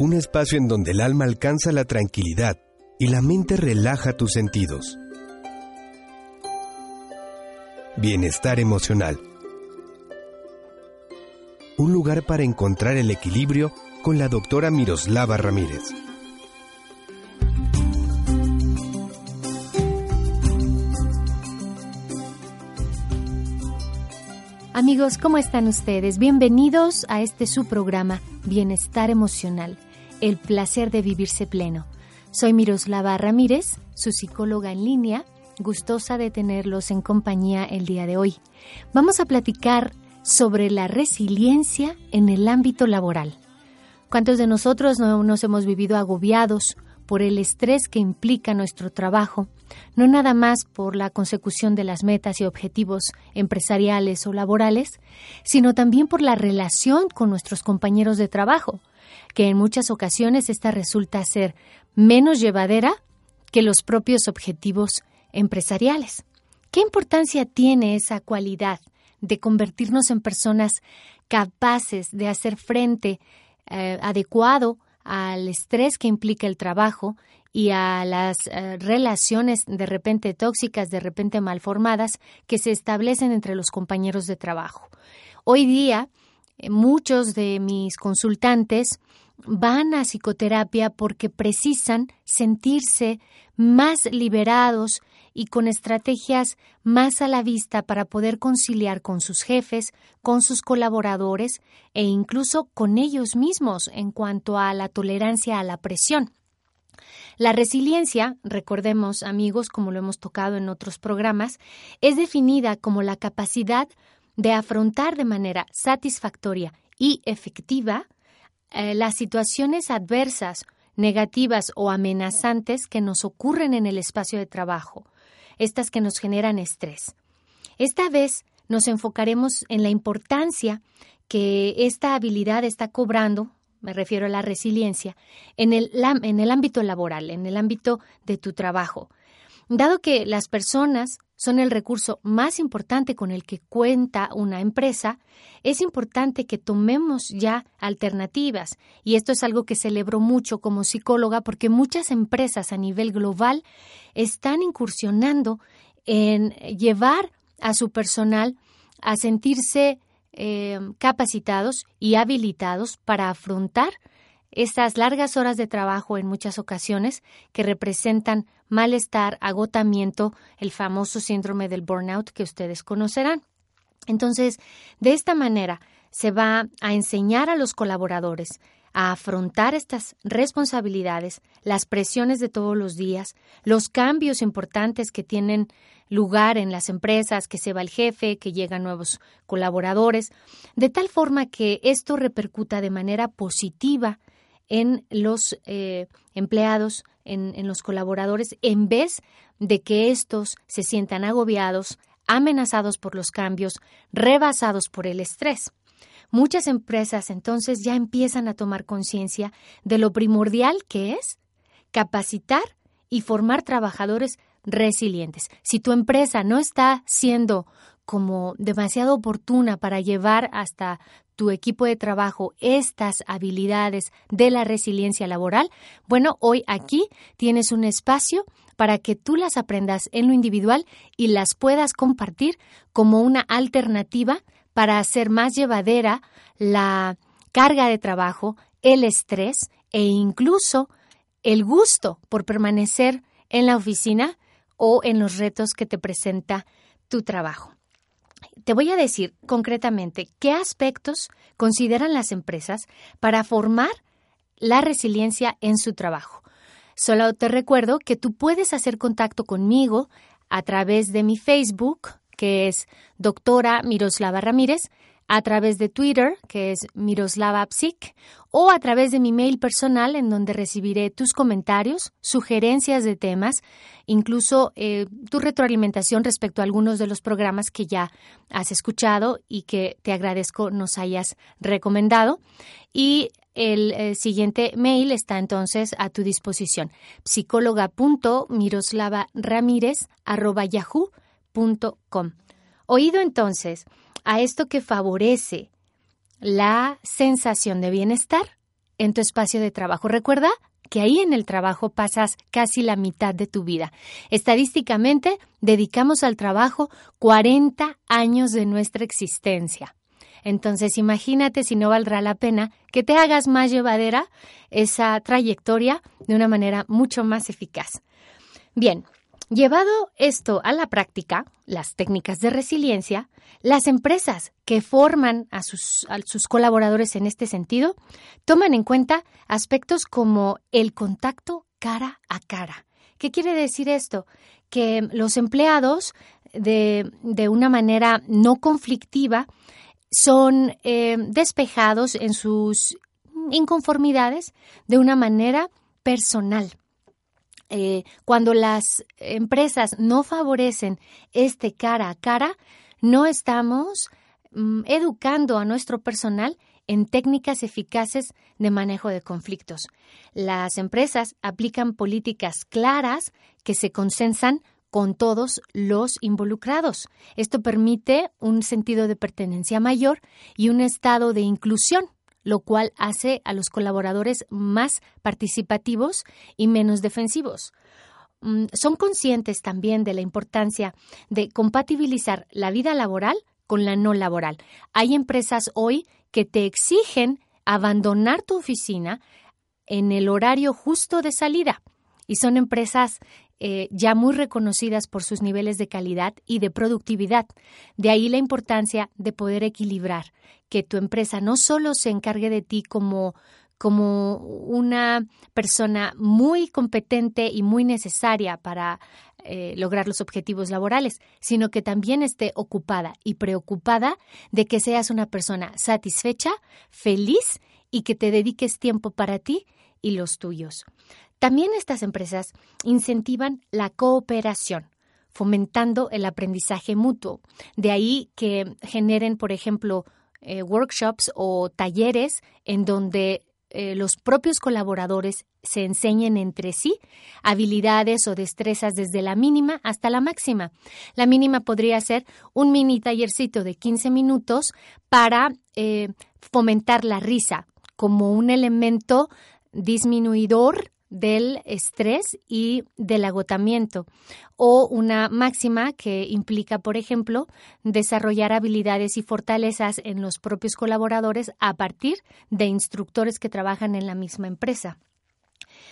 un espacio en donde el alma alcanza la tranquilidad y la mente relaja tus sentidos. Bienestar emocional. Un lugar para encontrar el equilibrio con la doctora Miroslava Ramírez. Amigos, ¿cómo están ustedes? Bienvenidos a este su programa, Bienestar Emocional, el placer de vivirse pleno. Soy Miroslava Ramírez, su psicóloga en línea, gustosa de tenerlos en compañía el día de hoy. Vamos a platicar sobre la resiliencia en el ámbito laboral. ¿Cuántos de nosotros no nos hemos vivido agobiados por el estrés que implica nuestro trabajo, no nada más por la consecución de las metas y objetivos empresariales o laborales, sino también por la relación con nuestros compañeros de trabajo, que en muchas ocasiones esta resulta ser menos llevadera que los propios objetivos empresariales. ¿Qué importancia tiene esa cualidad de convertirnos en personas capaces de hacer frente eh, adecuado al estrés que implica el trabajo y a las eh, relaciones de repente tóxicas, de repente malformadas que se establecen entre los compañeros de trabajo. Hoy día, muchos de mis consultantes van a psicoterapia porque precisan sentirse más liberados y con estrategias más a la vista para poder conciliar con sus jefes, con sus colaboradores e incluso con ellos mismos en cuanto a la tolerancia a la presión. La resiliencia, recordemos amigos, como lo hemos tocado en otros programas, es definida como la capacidad de afrontar de manera satisfactoria y efectiva eh, las situaciones adversas, negativas o amenazantes que nos ocurren en el espacio de trabajo, estas que nos generan estrés. Esta vez nos enfocaremos en la importancia que esta habilidad está cobrando, me refiero a la resiliencia, en el, en el ámbito laboral, en el ámbito de tu trabajo. Dado que las personas son el recurso más importante con el que cuenta una empresa, es importante que tomemos ya alternativas. Y esto es algo que celebro mucho como psicóloga porque muchas empresas a nivel global están incursionando en llevar a su personal a sentirse eh, capacitados y habilitados para afrontar estas largas horas de trabajo en muchas ocasiones que representan malestar, agotamiento, el famoso síndrome del burnout que ustedes conocerán. Entonces, de esta manera se va a enseñar a los colaboradores a afrontar estas responsabilidades, las presiones de todos los días, los cambios importantes que tienen lugar en las empresas, que se va el jefe, que llegan nuevos colaboradores, de tal forma que esto repercuta de manera positiva en los eh, empleados, en, en los colaboradores, en vez de que estos se sientan agobiados, amenazados por los cambios, rebasados por el estrés. Muchas empresas entonces ya empiezan a tomar conciencia de lo primordial que es capacitar y formar trabajadores resilientes. Si tu empresa no está siendo como demasiado oportuna para llevar hasta tu equipo de trabajo estas habilidades de la resiliencia laboral, bueno, hoy aquí tienes un espacio para que tú las aprendas en lo individual y las puedas compartir como una alternativa para hacer más llevadera la carga de trabajo, el estrés e incluso el gusto por permanecer en la oficina o en los retos que te presenta tu trabajo te voy a decir concretamente qué aspectos consideran las empresas para formar la resiliencia en su trabajo. Solo te recuerdo que tú puedes hacer contacto conmigo a través de mi Facebook, que es doctora Miroslava Ramírez, a través de Twitter, que es Miroslava Psic, o a través de mi mail personal, en donde recibiré tus comentarios, sugerencias de temas, incluso eh, tu retroalimentación respecto a algunos de los programas que ya has escuchado y que te agradezco nos hayas recomendado. Y el eh, siguiente mail está entonces a tu disposición, psicóloga.miroslavaramírez.yahoo.com. Oído entonces a esto que favorece la sensación de bienestar, en tu espacio de trabajo. Recuerda que ahí en el trabajo pasas casi la mitad de tu vida. Estadísticamente, dedicamos al trabajo 40 años de nuestra existencia. Entonces, imagínate si no valdrá la pena que te hagas más llevadera esa trayectoria de una manera mucho más eficaz. Bien, Llevado esto a la práctica, las técnicas de resiliencia, las empresas que forman a sus, colaboradores en este sentido toman en cuenta aspectos como el contacto cara a cara. ¿Qué quiere decir esto? Que los empleados, de, una manera no conflictiva, son eh, despejados en sus inconformidades de una manera personal. Eh, cuando las empresas no favorecen este cara a cara, no estamos mm, educando a nuestro personal en técnicas eficaces de manejo de conflictos. Las empresas aplican políticas claras que se consensan con todos los involucrados. Esto permite un sentido de pertenencia mayor y un estado de inclusión lo cual hace a los colaboradores más participativos y menos defensivos. Mm, son conscientes también de la importancia de compatibilizar la vida laboral con la no laboral. Hay empresas hoy que te exigen abandonar tu oficina en el horario justo de salida y son empresas eh, ya muy reconocidas por sus niveles de calidad y de productividad. De ahí la importancia de poder equilibrar, que tu empresa no solo se encargue de ti como como una persona muy competente y muy necesaria para eh, lograr los objetivos laborales, sino que también esté ocupada y preocupada de que seas una persona satisfecha, feliz y que te dediques tiempo para ti y los tuyos. También estas empresas incentivan la cooperación, fomentando el aprendizaje mutuo. De ahí que generen, por ejemplo, eh, workshops o talleres en donde eh, los propios colaboradores se enseñen entre sí habilidades o destrezas desde la mínima hasta la máxima. La mínima podría ser un mini tallercito de 15 minutos para eh, fomentar la risa como un elemento disminuidor del estrés y del agotamiento o una máxima que implica, por ejemplo, desarrollar habilidades y fortalezas en los propios colaboradores a partir de instructores que trabajan en la misma empresa.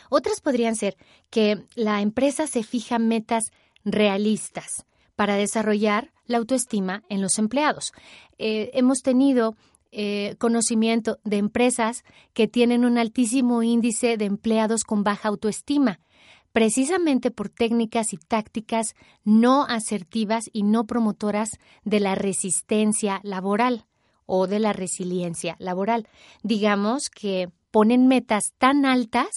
Otras podrían ser que la empresa se fija metas realistas para desarrollar la autoestima en los empleados. Eh, hemos tenido eh, conocimiento de empresas que tienen un altísimo índice de empleados con baja autoestima, precisamente por técnicas y tácticas no asertivas y no promotoras de la resistencia laboral o de la resiliencia laboral. Digamos que ponen metas tan altas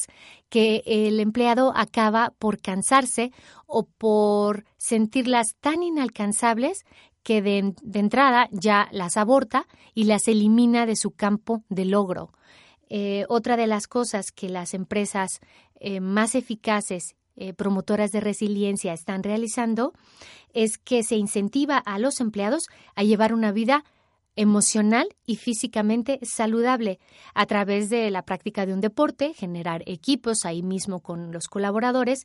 que el empleado acaba por cansarse o por sentirlas tan inalcanzables que de, entrada ya las aborta y las elimina de su campo de logro. Eh, otra de las cosas que las empresas eh, más eficaces, eh, promotoras de resiliencia, están realizando es que se incentiva a los empleados a llevar una vida emocional y físicamente saludable a través de la práctica de un deporte, generar equipos ahí mismo con los colaboradores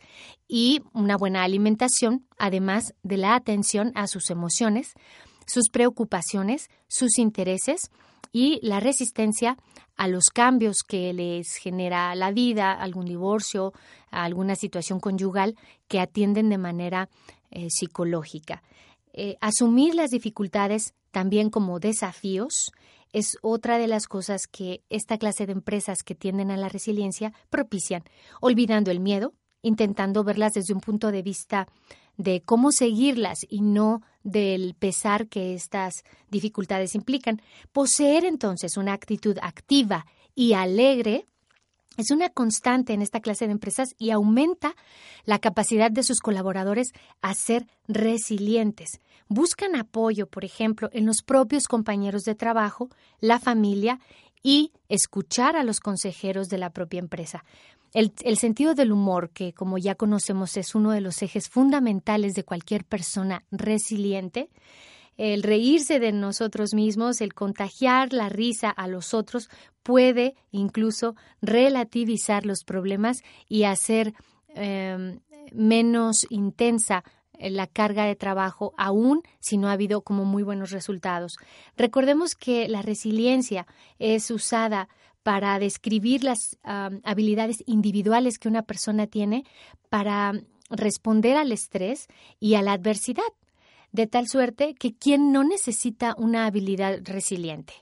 y una buena alimentación, además de la atención a sus emociones, sus preocupaciones, sus intereses y la resistencia a los cambios que les genera la vida, algún divorcio, alguna situación conyugal que atienden de manera eh, psicológica. Eh, asumir las dificultades también como desafíos es otra de las cosas que esta clase de empresas que tienden a la resiliencia propician, olvidando el miedo, intentando verlas desde un punto de vista de cómo seguirlas y no del pesar que estas dificultades implican. Poseer entonces una actitud activa y alegre es una constante en esta clase de empresas y aumenta la capacidad de sus colaboradores a ser resilientes. Buscan apoyo, por ejemplo, en los propios compañeros de trabajo, la familia y escuchar a los consejeros de la propia empresa. El, sentido del humor, que como ya conocemos es uno de los ejes fundamentales de cualquier persona resiliente, el reírse de nosotros mismos, el contagiar la risa a los otros, puede incluso relativizar los problemas y hacer em, menos intensa la carga de trabajo, aún si no ha habido como muy buenos resultados. Recordemos que la resiliencia es usada para describir las habilidades individuales que una persona tiene para responder al estrés y a la adversidad, de tal suerte que quien no necesita una habilidad resiliente.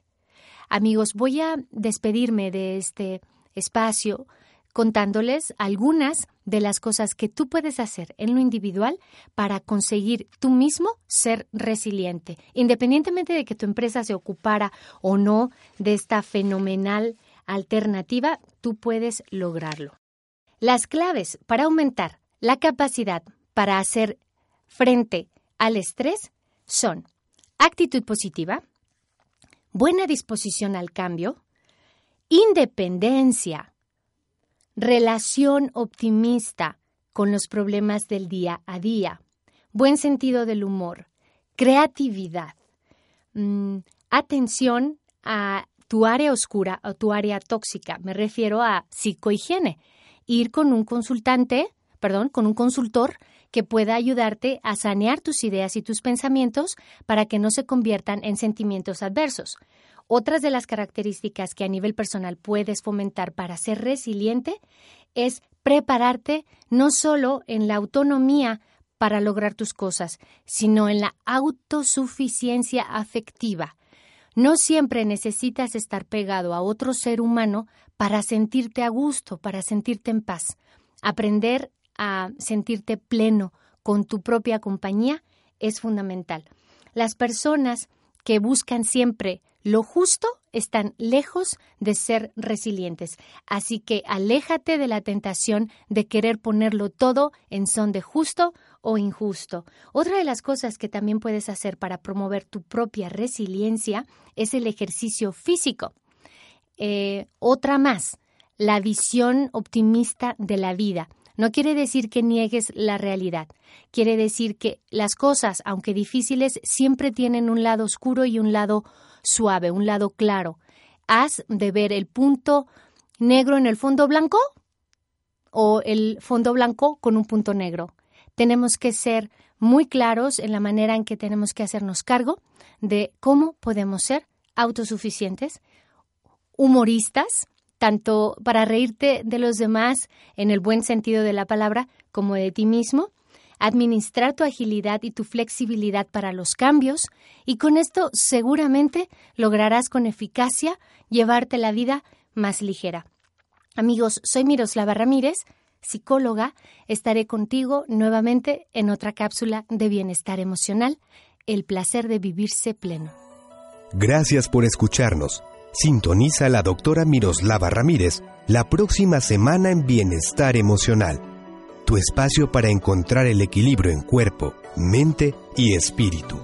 Amigos, voy a despedirme de este espacio contándoles algunas de las cosas que tú puedes hacer en lo individual para conseguir tú mismo ser resiliente, independientemente de que tu empresa se ocupara o no de esta fenomenal alternativa, tú puedes lograrlo. Las claves para aumentar la capacidad para hacer frente al estrés son actitud positiva, buena disposición al cambio, independencia, relación optimista con los problemas del día a día, buen sentido del humor, creatividad, mm, atención a tu área oscura o tu área tóxica. Me refiero a psicohigiene. Ir con un consultante, perdón, con un consultor que pueda ayudarte a sanear tus ideas y tus pensamientos para que no se conviertan en sentimientos adversos. Otras de las características que a nivel personal puedes fomentar para ser resiliente es prepararte no solo en la autonomía para lograr tus cosas, sino en la autosuficiencia afectiva. No siempre necesitas estar pegado a otro ser humano para sentirte a gusto, para sentirte en paz. Aprender a sentirte pleno con tu propia compañía es fundamental. Las personas que buscan siempre lo justo están lejos de ser resilientes. Así que aléjate de la tentación de querer ponerlo todo en son de justo o injusto. Otra de las cosas que también puedes hacer para promover tu propia resiliencia es el ejercicio físico. Eh, otra más, la visión optimista de la vida. No quiere decir que niegues la realidad. Quiere decir que las cosas, aunque difíciles, siempre tienen un lado oscuro y un lado suave, un lado claro. ¿Has de ver el punto negro en el fondo blanco o el fondo blanco con un punto negro? Tenemos que ser muy claros en la manera en que tenemos que hacernos cargo de cómo podemos ser autosuficientes, humoristas, tanto para reírte de los demás en el buen sentido de la palabra como de ti mismo, administrar tu agilidad y tu flexibilidad para los cambios y con esto seguramente lograrás con eficacia llevarte la vida más ligera. Amigos, soy Miroslava Ramírez, psicóloga. Estaré contigo nuevamente en otra cápsula de bienestar emocional, el placer de vivirse pleno. Gracias por escucharnos. Sintoniza a la doctora Miroslava Ramírez la próxima semana en Bienestar Emocional tu espacio para encontrar el equilibrio en cuerpo, mente y espíritu.